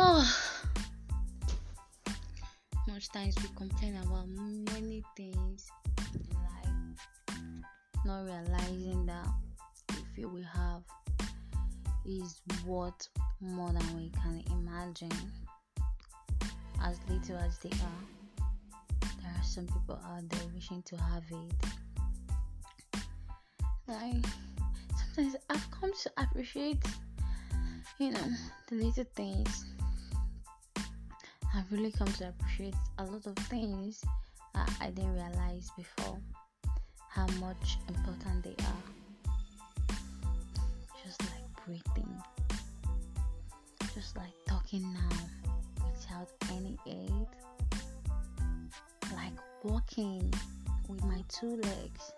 Oh. most times we complain about many things in life, not realizing that the fear we have is what more than we can imagine. As little as they are, there are some people out there wishing to have it. Like sometimes I've come to appreciate, you know, the little things I've really come to appreciate a lot of things that I didn't realize before how much important they are. Just like breathing, just like talking now without any aid, like walking with my two legs,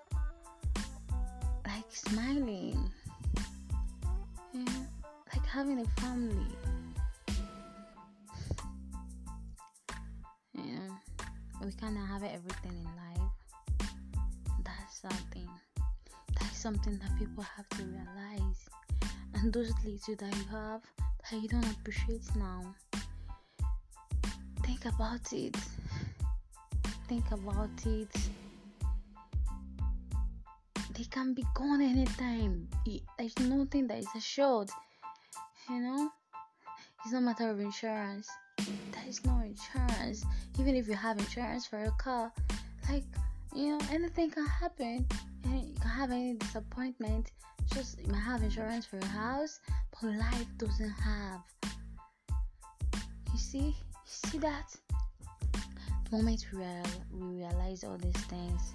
like smiling, yeah, like having a family. We cannot have everything in life. That's something. That's something that people have to realize. And those little that you have that you don't appreciate now think about it. Think about it. They can be gone anytime. There's nothing that is assured. You know? It's not a matter of insurance. There is no insurance. Even if you have insurance for your car, like you know, anything can happen. You can have any disappointment. Just you might have insurance for your house, but life doesn't have. You see? You see that? The moment we, real, we realize all these things,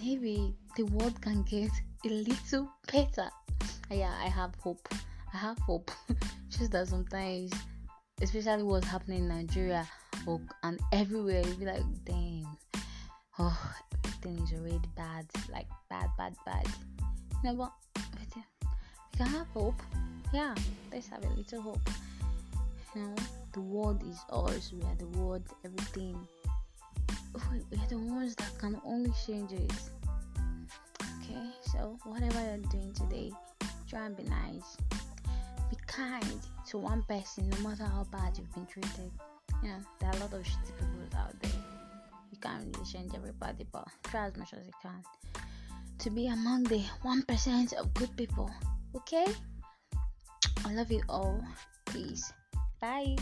maybe the world can get a little better. Yeah, I have hope. I have hope. Just that sometimes, especially what's happening in Nigeria or, and everywhere, you'll be like, damn, oh, everything is already bad. Like, bad, bad, bad. You know, yeah, we can have hope. Yeah, let's have a little hope. You know? the world is ours. We are the world, everything. We are the ones that can only change it. Okay, so whatever you're doing today, try and be nice. Kind to one person, no matter how bad you've been treated. You know, there are a lot of shitty people out there. You can't really change everybody, but try as much as you can to be among the 1% of good people. Okay? I love you all. Peace. Bye.